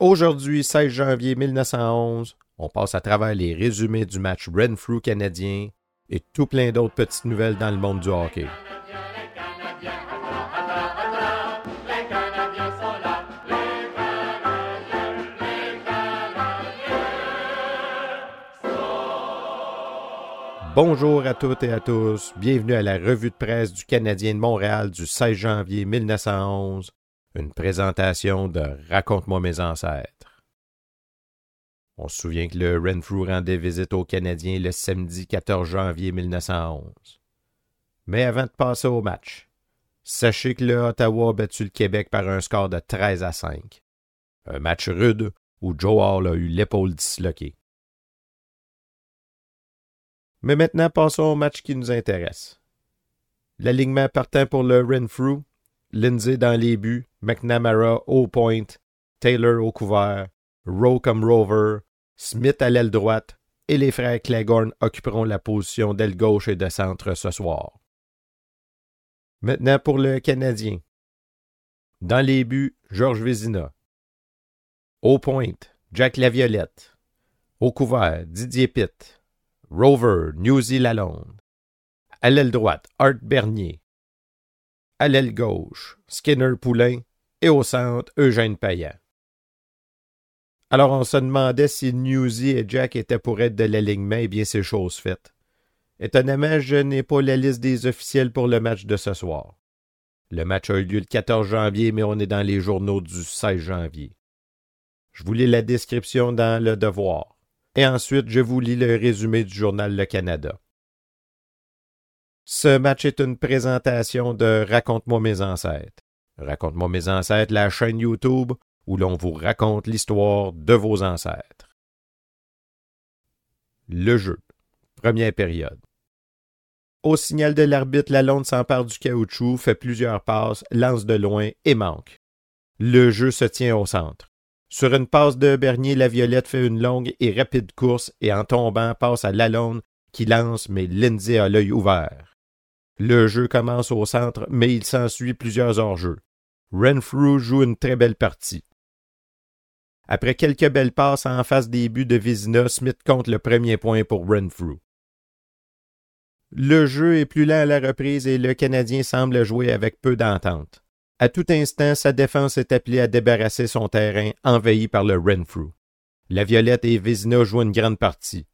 Aujourd'hui, 16 janvier 1911, on passe à travers les résumés du match Renfrew canadien et tout plein d'autres petites nouvelles dans le monde du hockey. Bonjour à toutes et à tous, bienvenue à la revue de presse du Canadien de Montréal du 16 janvier 1911, une présentation de Raconte-moi mes ancêtres. On se souvient que le Renfrew rendait visite aux Canadiens le samedi 14 janvier 1911. Mais avant de passer au match, sachez que le Ottawa a battu le Québec par un score de 13 à 5. Un match rude où Joe Hall a eu l'épaule disloquée. Mais maintenant, passons au match qui nous intéresse. L'alignement partant pour le Renfrew, Lindsay dans les buts, McNamara au point, Taylor au couvert, Rowe comme rover, Smith à l'aile droite et les frères Clegorn occuperont la position d'aile gauche et de centre ce soir. Maintenant pour le Canadien. Dans les buts, Georges Vézina. Au point, Jack Laviolette. Au couvert, Didier Pitt. Rover, Newsy Lalonde. À l'aile droite, Art Bernier. À l'aile gauche, Skinner Poulain. Et au centre, Eugène Payan. Alors on se demandait si Newsy et Jack étaient pour être de l'alignement, et eh bien c'est chose faite. Étonnamment, je n'ai pas la liste des officiels pour le match de ce soir. Le match a eu lieu le 14 janvier, mais on est dans les journaux du 16 janvier. Je vous lis la description dans Le Devoir et ensuite je vous lis le résumé du journal Le Canada. Ce match est une présentation de Raconte-moi mes ancêtres. Raconte-moi mes ancêtres, la chaîne YouTube où l'on vous raconte l'histoire de vos ancêtres. Le jeu. Première période. Au signal de l'arbitre, la Lalonde s'empare du caoutchouc, fait plusieurs passes, lance de loin et manque. Le jeu se tient au centre. Sur une passe de Bernier, la Violette fait une longue et rapide course et en tombant passe à Lalonde qui lance, mais Lindsay a l'œil ouvert. Le jeu commence au centre, mais il s'ensuit plusieurs hors-jeux. Renfrew joue une très belle partie. Après quelques belles passes en face des buts de Vizina, Smith compte le premier point pour Renfrew. Le jeu est plus lent à la reprise et le Canadien semble jouer avec peu d'entente. À tout instant, sa défense est appelée à débarrasser son terrain envahi par le Renfrew. La Violette et Vizina jouent une grande partie.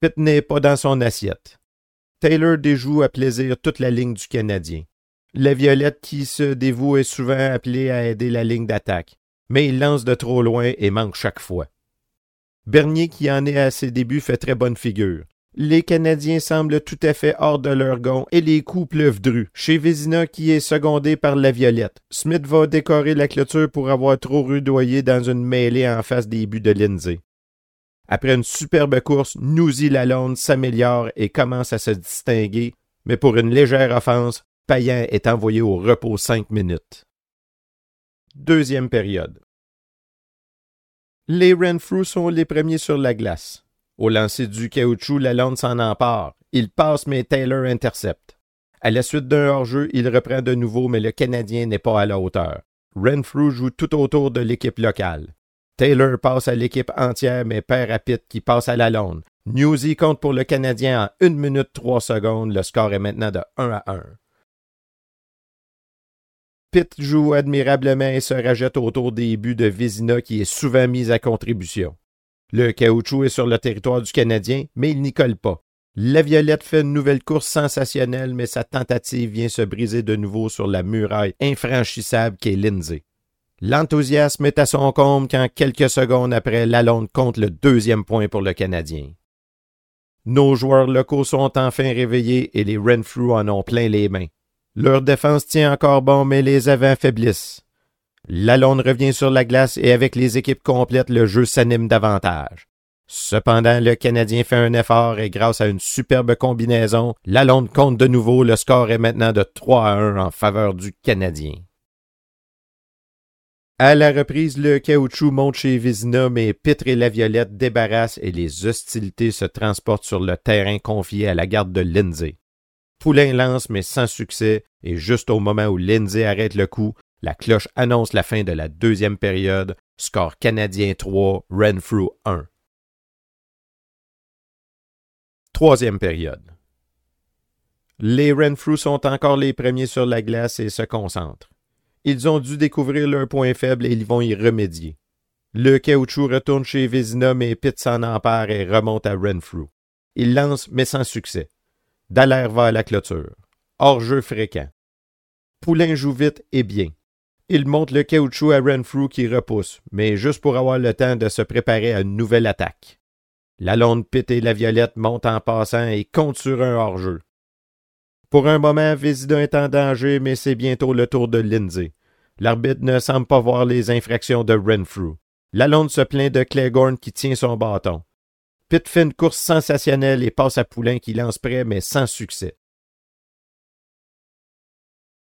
Pitt n'est pas dans son assiette. Taylor déjoue à plaisir toute la ligne du Canadien. La Violette qui se dévoue est souvent appelée à aider la ligne d'attaque, mais il lance de trop loin et manque chaque fois. Bernier, qui en est à ses débuts, fait très bonne figure. Les Canadiens semblent tout à fait hors de leur gond et les coups pleuvent dru. Chez Vézina qui est secondé par la Violette. Smith va décorer la clôture pour avoir trop rudoyé dans une mêlée en face des buts de Lindsay. Après une superbe course, Newsy Lalonde s'améliore et commence à se distinguer, mais pour une légère offense, Payan est envoyé au repos cinq minutes. Deuxième période. Les Renfrew sont les premiers sur la glace. Au lancer du caoutchouc, Lalonde s'en empare. Il passe, mais Taylor intercepte. À la suite d'un hors-jeu, il reprend de nouveau, mais le Canadien n'est pas à la hauteur. Renfrew joue tout autour de l'équipe locale. Taylor passe à l'équipe entière, mais perd à qui passe à Lalonde. Newsy compte pour le Canadien en 1 minute 3 secondes. Le score est maintenant de 1 à 1. Pitt joue admirablement et se rajette autour des buts de Vizina qui est souvent mis à contribution. Le caoutchouc est sur le territoire du Canadien, mais il n'y colle pas. La Violette fait une nouvelle course sensationnelle, mais sa tentative vient se briser de nouveau sur la muraille infranchissable qu'est Lindsay. L'enthousiasme est à son comble quand quelques secondes après, Lalonde compte le deuxième point pour le Canadien. Nos joueurs locaux sont enfin réveillés et les Renfrew en ont plein les mains. Leur défense tient encore bon, mais les avants faiblissent. Lalonde revient sur la glace et avec les équipes complètes, le jeu s'anime davantage. Cependant, le Canadien fait un effort et grâce à une superbe combinaison, Lalonde compte de nouveau. Le score est maintenant de 3 à 1 en faveur du Canadien. À la reprise, le caoutchouc monte chez Vizina, mais Pitre et la Violette débarrassent et les hostilités se transportent sur le terrain confié à la garde de Lindsay. Poulain lance, mais sans succès, et juste au moment où Lindsay arrête le coup, La cloche annonce la fin de la deuxième période. Score canadien 3, Renfrew 1. Troisième période. Les Renfrew sont encore les premiers sur la glace et se concentrent. Ils ont dû découvrir leur point faible et ils vont y remédier. Le caoutchouc retourne chez Vézina, mais Pitt s'en empare et remonte à Renfrew. Il lance, mais sans succès. Dallaire va à la clôture. Hors-jeu fréquent. Poulain joue vite et bien. Il monte le caoutchouc à Renfrew qui repousse, mais juste pour avoir le temps de se préparer à une nouvelle attaque. La londe Pitt et la violette montent en passant et comptent sur un hors-jeu. Pour un moment, Vézina est en danger, mais c'est bientôt le tour de Lindsay. L'arbitre ne semble pas voir les infractions de Renfrew. Lalonde se plaint de Claiborne qui tient son bâton. Pitt fait une course sensationnelle et passe à Poulain qui lance près, mais sans succès.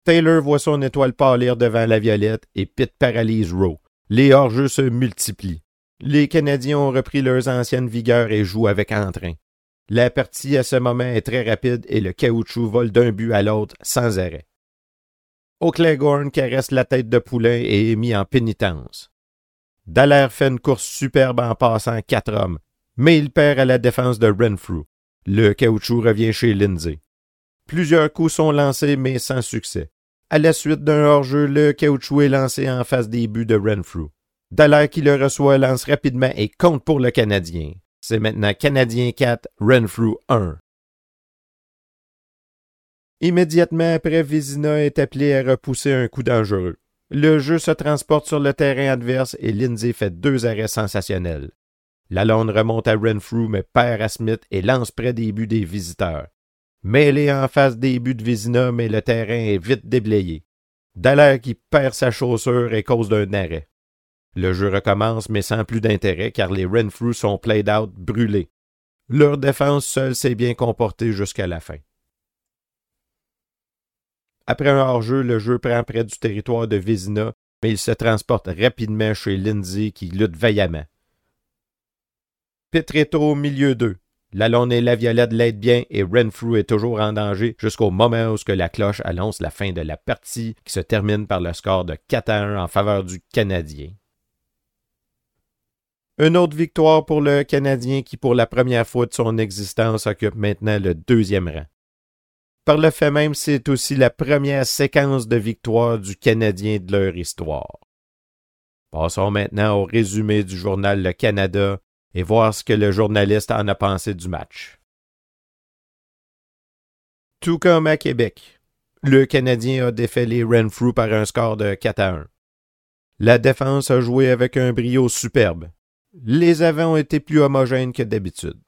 Taylor voit son étoile pâlir devant la violette et Pitt paralyse Rowe. Les hors-jeux se multiplient. Les Canadiens ont repris leurs anciennes vigueurs et jouent avec entrain. La partie à ce moment est très rapide et le caoutchouc vole d'un but à l'autre sans arrêt. O'Clegorn caresse la tête de Poulain et est mis en pénitence. Dallaire fait une course superbe en passant quatre hommes, mais il perd à la défense de Renfrew. Le caoutchouc revient chez Lindsay. Plusieurs coups sont lancés, mais sans succès. À la suite d'un hors-jeu, le caoutchouc est lancé en face des buts de Renfrew. Dallaire qui le reçoit lance rapidement et compte pour le Canadien. C'est maintenant Canadien 4, Renfrew 1. Immédiatement après, Vizina est appelé à repousser un coup dangereux. Le jeu se transporte sur le terrain adverse et Lindsay fait deux arrêts sensationnels. Lalonde remonte à Renfrew mais perd à Smith et lance près des buts des visiteurs. Mêlé en face des buts de Vizina, mais le terrain est vite déblayé. Dallaire qui perd sa chaussure et cause d'un arrêt. Le jeu recommence, mais sans plus d'intérêt, car les Renfrew sont played out, brûlés. Leur défense seule s'est bien comportée jusqu'à la fin. Après un hors-jeu, le jeu prend près du territoire de Vézina, mais il se transporte rapidement chez Lindsay qui lutte vaillamment. Au milieu d'eux. Lalonde et la Violette l'aident bien et Renfrew est toujours en danger jusqu'au moment où la cloche annonce la fin de la partie qui se termine par le score de 4 à 1 en faveur du Canadien. Une autre victoire pour le Canadien qui, pour la première fois de son existence, occupe maintenant le deuxième rang. Par le fait même, c'est aussi la première séquence de victoires du Canadien de leur histoire. Passons maintenant au résumé du journal Le Canada et voir ce que le journaliste en a pensé du match. Tout comme à Québec, le Canadien a défait les Renfrew par un score de 4 à 1. La défense a joué avec un brio superbe, les avants ont été plus homogènes que d'habitude.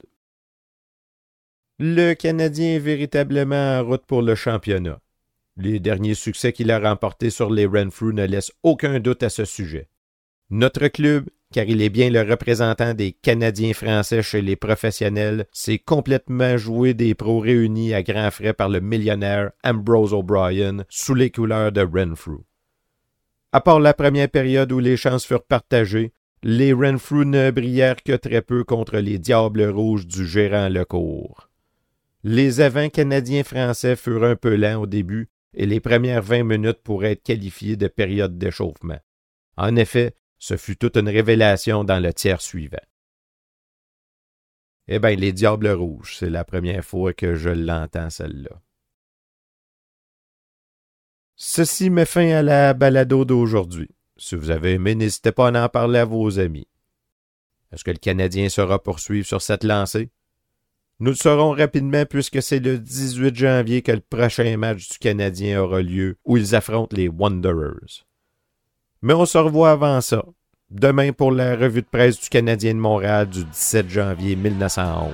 Le Canadien est véritablement en route pour le championnat. Les derniers succès qu'il a remportés sur les Renfrew ne laissent aucun doute à ce sujet. Notre club, car il est bien le représentant des Canadiens français chez les professionnels, s'est complètement joué des pros réunis à grands frais par le millionnaire Ambrose O'Brien sous les couleurs de Renfrew. À part la première période où les chances furent partagées, les Renfrew ne brillèrent que très peu contre les Diables rouges du gérant Lecourt. Les avants canadiens-français furent un peu lents au début et les premières vingt minutes pourraient être qualifiées de période d'échauffement. En effet, ce fut toute une révélation dans le tiers suivant. Eh bien, les Diables rouges, c'est la première fois que je l'entends, celle-là. Ceci met fin à la balado d'aujourd'hui. Si vous avez aimé, n'hésitez pas à en parler à vos amis. Est-ce que le Canadien sera poursuivre sur cette lancée? Nous le saurons rapidement puisque c'est le 18 janvier que le prochain match du Canadien aura lieu où ils affrontent les Wanderers. Mais on se revoit avant ça, demain pour la revue de presse du Canadien de Montréal du 17 janvier 1911.